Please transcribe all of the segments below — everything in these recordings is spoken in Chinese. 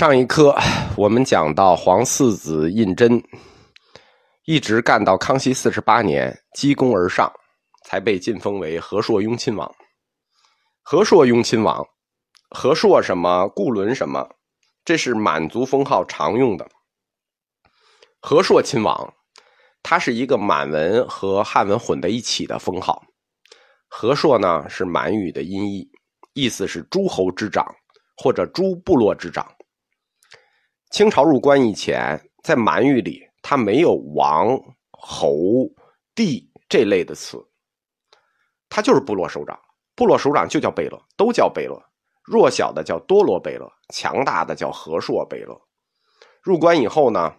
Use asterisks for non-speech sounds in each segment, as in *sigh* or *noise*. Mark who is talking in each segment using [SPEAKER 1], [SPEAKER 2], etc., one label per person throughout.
[SPEAKER 1] 上一课 *sighs* 我们讲到皇四子胤禛，一直干到康熙四十八年，积功而上，才被晋封为和硕雍亲王。和硕雍亲王，和硕什么，固伦什么，这是满族封号常用的。和硕亲王，他是一个满文和汉文混在一起的封号。和硕呢是满语的音译，意思是诸侯之长或者诸部落之长。清朝入关以前，在满语里，它没有王、侯、帝这类的词，它就是部落首长。部落首长就叫贝勒，都叫贝勒。弱小的叫多罗贝勒，强大的叫和硕贝勒。入关以后呢，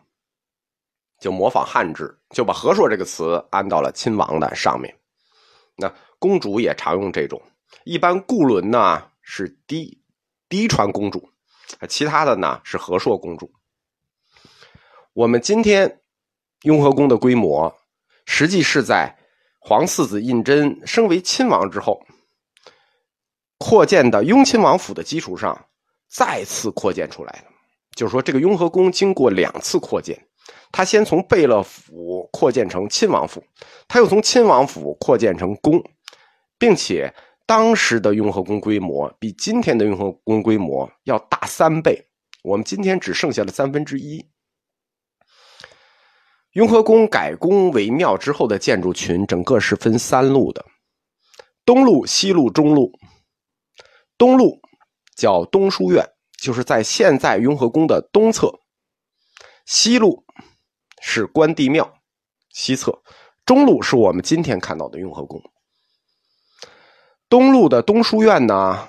[SPEAKER 1] 就模仿汉制，就把和硕这个词安到了亲王的上面。那公主也常用这种。一般固伦呢是嫡嫡传公主。其他的呢是和硕公主。我们今天雍和宫的规模，实际是在皇四子胤禛升为亲王之后，扩建的雍亲王府的基础上再次扩建出来的。就是说，这个雍和宫经过两次扩建，他先从贝勒府扩建成亲王府，他又从亲王府扩建成宫，并且。当时的雍和宫规模比今天的雍和宫规模要大三倍，我们今天只剩下了三分之一。雍和宫改宫为庙之后的建筑群，整个是分三路的：东路、西路、中路。东路叫东书院，就是在现在雍和宫的东侧；西路是关帝庙，西侧；中路是我们今天看到的雍和宫。东路的东书院呢，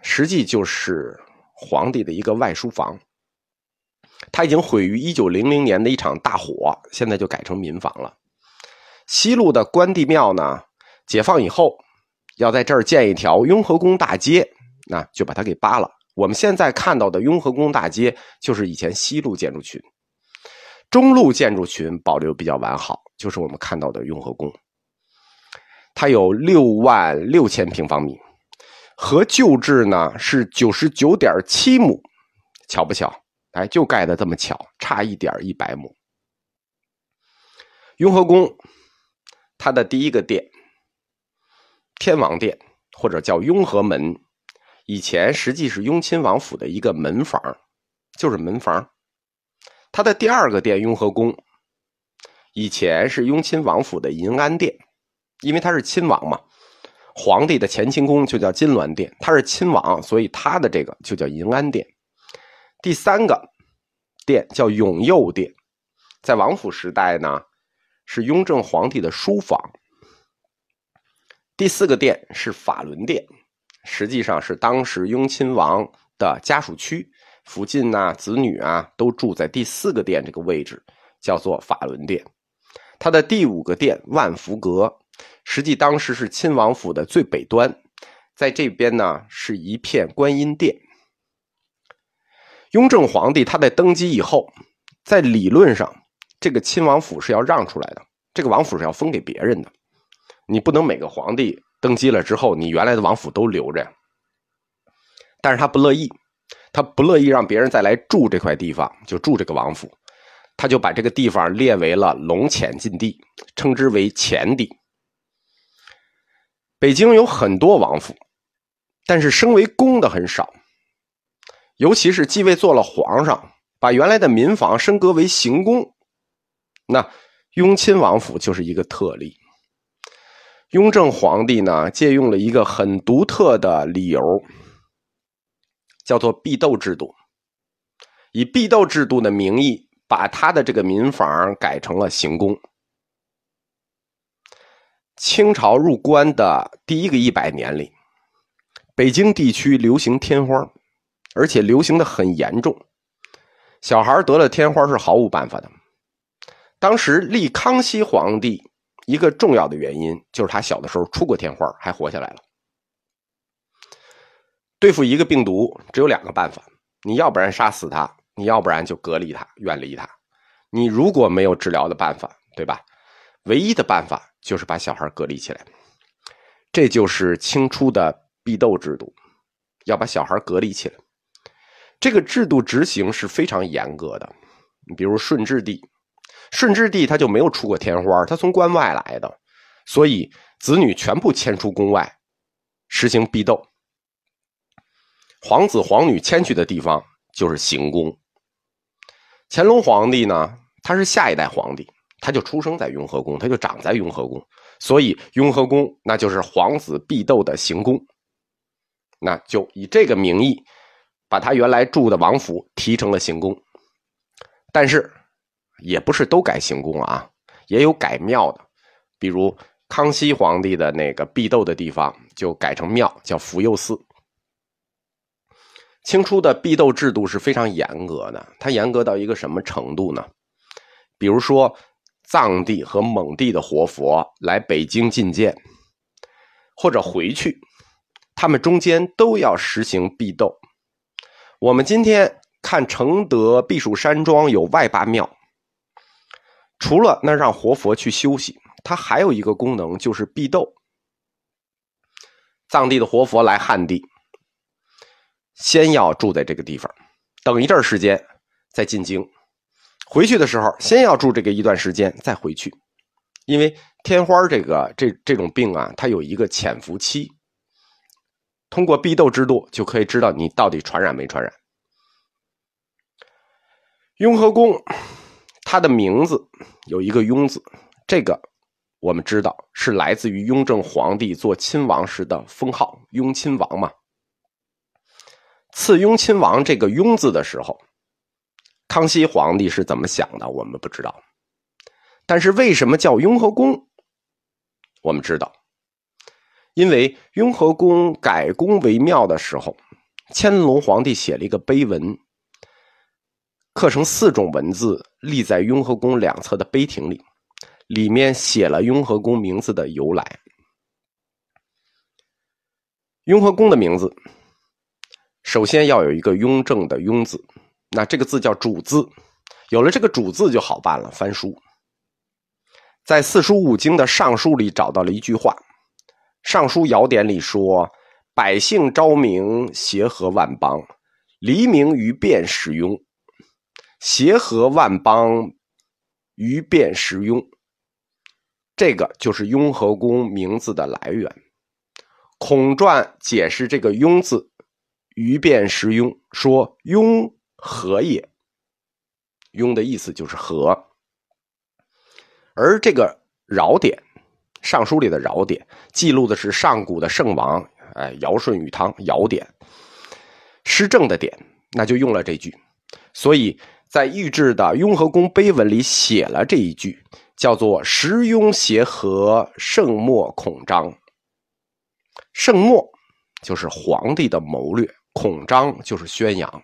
[SPEAKER 1] 实际就是皇帝的一个外书房。它已经毁于一九零零年的一场大火，现在就改成民房了。西路的关帝庙呢，解放以后要在这儿建一条雍和宫大街，那就把它给扒了。我们现在看到的雍和宫大街，就是以前西路建筑群。中路建筑群保留比较完好，就是我们看到的雍和宫。它有六万六千平方米，和旧制呢是九十九点七亩，巧不巧？哎，就盖的这么巧，差一点一百亩。雍和宫，它的第一个殿，天王殿或者叫雍和门，以前实际是雍亲王府的一个门房，就是门房。它的第二个殿雍和宫，以前是雍亲王府的银安殿。因为他是亲王嘛，皇帝的乾清宫就叫金銮殿，他是亲王，所以他的这个就叫银安殿。第三个殿叫永佑殿，在王府时代呢，是雍正皇帝的书房。第四个殿是法轮殿，实际上是当时雍亲王的家属区，附近呐子女啊都住在第四个殿这个位置，叫做法轮殿。它的第五个殿万福阁。实际当时是亲王府的最北端，在这边呢是一片观音殿。雍正皇帝他在登基以后，在理论上，这个亲王府是要让出来的，这个王府是要分给别人的。你不能每个皇帝登基了之后，你原来的王府都留着。但是他不乐意，他不乐意让别人再来住这块地方，就住这个王府，他就把这个地方列为了龙潜禁地，称之为潜地。北京有很多王府，但是升为公的很少。尤其是继位做了皇上，把原来的民房升格为行宫，那雍亲王府就是一个特例。雍正皇帝呢，借用了一个很独特的理由，叫做避斗制度，以避斗制度的名义，把他的这个民房改成了行宫。清朝入关的第一个一百年里，北京地区流行天花，而且流行的很严重。小孩得了天花是毫无办法的。当时立康熙皇帝一个重要的原因就是他小的时候出过天花，还活下来了。对付一个病毒只有两个办法：你要不然杀死他，你要不然就隔离他、远离他。你如果没有治疗的办法，对吧？唯一的办法。就是把小孩隔离起来，这就是清初的避斗制度，要把小孩隔离起来。这个制度执行是非常严格的。你比如顺治帝，顺治帝他就没有出过天花，他从关外来的，所以子女全部迁出宫外，实行避斗。皇子皇女迁去的地方就是行宫。乾隆皇帝呢，他是下一代皇帝，他就出生在雍和宫，他就长在雍和宫，所以雍和宫那就是皇子避斗的行宫。那就以这个名义，把他原来住的王府提成了行宫。但是，也不是都改行宫了啊，也有改庙的，比如康熙皇帝的那个避斗的地方就改成庙，叫福佑寺。清初的避斗制度是非常严格的，它严格到一个什么程度呢？比如说，藏地和蒙地的活佛来北京觐见，或者回去，他们中间都要实行避斗。我们今天。看承德避暑山庄有外八庙，除了那让活佛去休息，它还有一个功能就是避斗。藏地的活佛来汉地，先要住在这个地方，等一阵时间再进京。回去的时候，先要住这个一段时间再回去，因为天花这个这这种病啊，它有一个潜伏期。通过避斗制度就可以知道你到底传染没传染。雍和宫，它的名字有一个“雍”字，这个我们知道是来自于雍正皇帝做亲王时的封号“雍亲王”嘛。赐雍亲王这个“雍”字的时候，康熙皇帝是怎么想的？我们不知道。但是为什么叫雍和宫？我们知道，因为雍和宫改宫为庙的时候，乾隆皇帝写了一个碑文。刻成四种文字，立在雍和宫两侧的碑亭里，里面写了雍和宫名字的由来。雍和宫的名字，首先要有一个雍正的“雍”字，那这个字叫主字，有了这个主字就好办了。翻书，在四书五经的《尚书》里找到了一句话，《尚书尧典》里说：“百姓昭明，协和万邦，黎明于变始雍。”协和万邦，于变时雍。这个就是雍和宫名字的来源。孔传解释这个“雍”字，于变时雍，说“雍和也”。雍的意思就是和。而这个尧典，尚书里的尧典记录的是上古的圣王，哎，尧舜禹汤，尧典，施政的典，那就用了这句，所以。在御制的雍和宫碑文里写了这一句，叫做“时雍协和，圣莫孔章”。圣莫就是皇帝的谋略，孔章就是宣扬。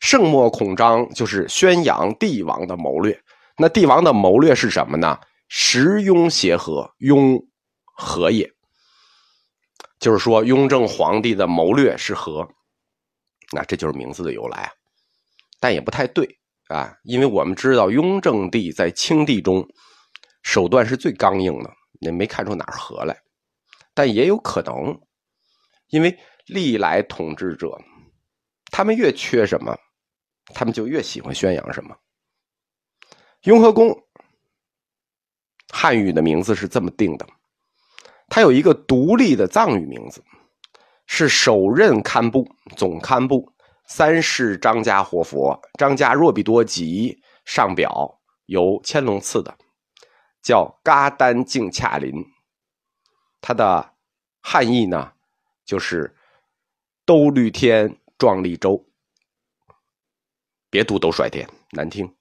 [SPEAKER 1] 圣莫孔章就是宣扬帝王的谋略。那帝王的谋略是什么呢？时雍协和，雍和也。就是说，雍正皇帝的谋略是和。那这就是名字的由来啊，但也不太对。啊，因为我们知道雍正帝在清帝中手段是最刚硬的，也没看出哪儿和来。但也有可能，因为历来统治者，他们越缺什么，他们就越喜欢宣扬什么。雍和宫汉语的名字是这么定的，它有一个独立的藏语名字，是首任堪布总堪布。三世张家活佛，张家若比多吉上表由乾隆赐的，叫嘎丹净恰林。它的汉译呢，就是兜率天壮丽洲。别读抖甩点，难听。